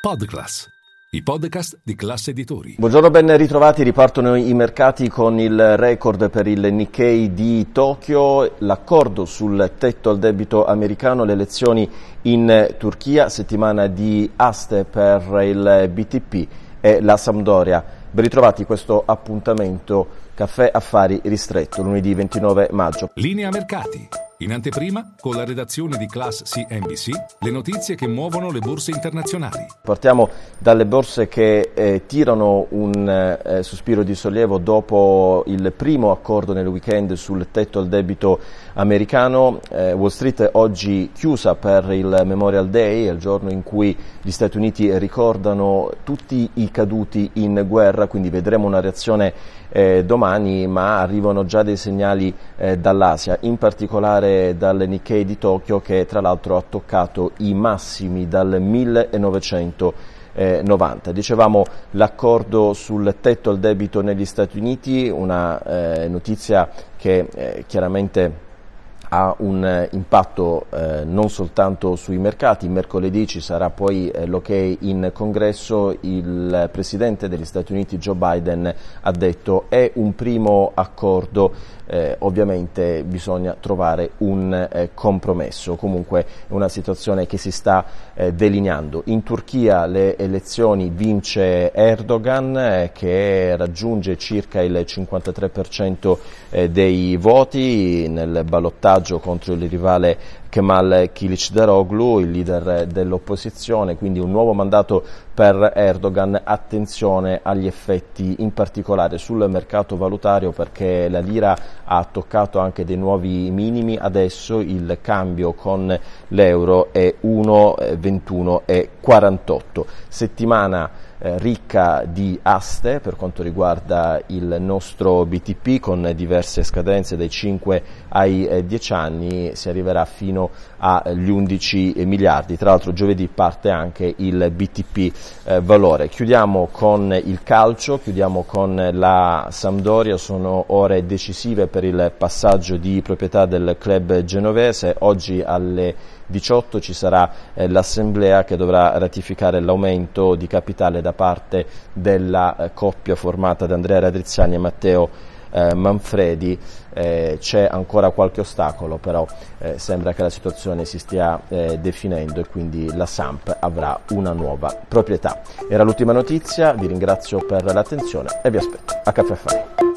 Podclass, i podcast di classe editori. Buongiorno, ben ritrovati. Ripartono i mercati con il record per il Nikkei di Tokyo, l'accordo sul tetto al debito americano, le elezioni in Turchia, settimana di aste per il BTP e la Sampdoria. Ben ritrovati questo appuntamento Caffè Affari ristretto, lunedì 29 maggio. Linea mercati. In anteprima, con la redazione di Class CNBC, le notizie che muovono le borse internazionali. Partiamo dalle borse che eh, tirano un eh, sospiro di sollievo dopo il primo accordo nel weekend sul tetto al debito americano. Eh, Wall Street oggi chiusa per il Memorial Day, il giorno in cui gli Stati Uniti ricordano tutti i caduti in guerra, quindi vedremo una reazione eh, domani, ma arrivano già dei segnali eh, dall'Asia, in particolare dal Nikkei di Tokyo che tra l'altro ha toccato i massimi dal 1990. Dicevamo l'accordo sul tetto al debito negli Stati Uniti, una eh, notizia che eh, chiaramente ha un eh, impatto eh, non soltanto sui mercati, mercoledì ci sarà poi eh, l'ok in congresso, il Presidente degli Stati Uniti Joe Biden ha detto è un primo accordo, eh, ovviamente bisogna trovare un eh, compromesso, comunque è una situazione che si sta eh, delineando. In Turchia le elezioni vince Erdogan che raggiunge circa il 53% dei voti nel ballottaggio vantaggio contro il rivale Kemal Kilicdaroglu, il leader dell'opposizione, quindi un nuovo mandato per Erdogan, attenzione agli effetti in particolare sul mercato valutario perché la lira ha toccato anche dei nuovi minimi, adesso il cambio con l'euro è 1,21,48. Settimana eh, ricca di aste per quanto riguarda il nostro BTP con diverse scadenze dai 5 ai eh, 10 anni. Si arriverà fino agli 11 miliardi. Tra l'altro giovedì parte anche il BTP eh, valore. Chiudiamo con il calcio, chiudiamo con la Sampdoria, sono ore decisive per il passaggio di proprietà del club genovese. Oggi alle 18 ci sarà eh, l'assemblea che dovrà ratificare l'aumento di capitale da parte della eh, coppia formata da Andrea Radrizzani e Matteo eh, Manfredi. Eh, c'è ancora qualche ostacolo, però eh, sembra che la situazione si stia eh, definendo e quindi la Samp avrà una nuova proprietà. Era l'ultima notizia, vi ringrazio per l'attenzione e vi aspetto a Caffè Affari.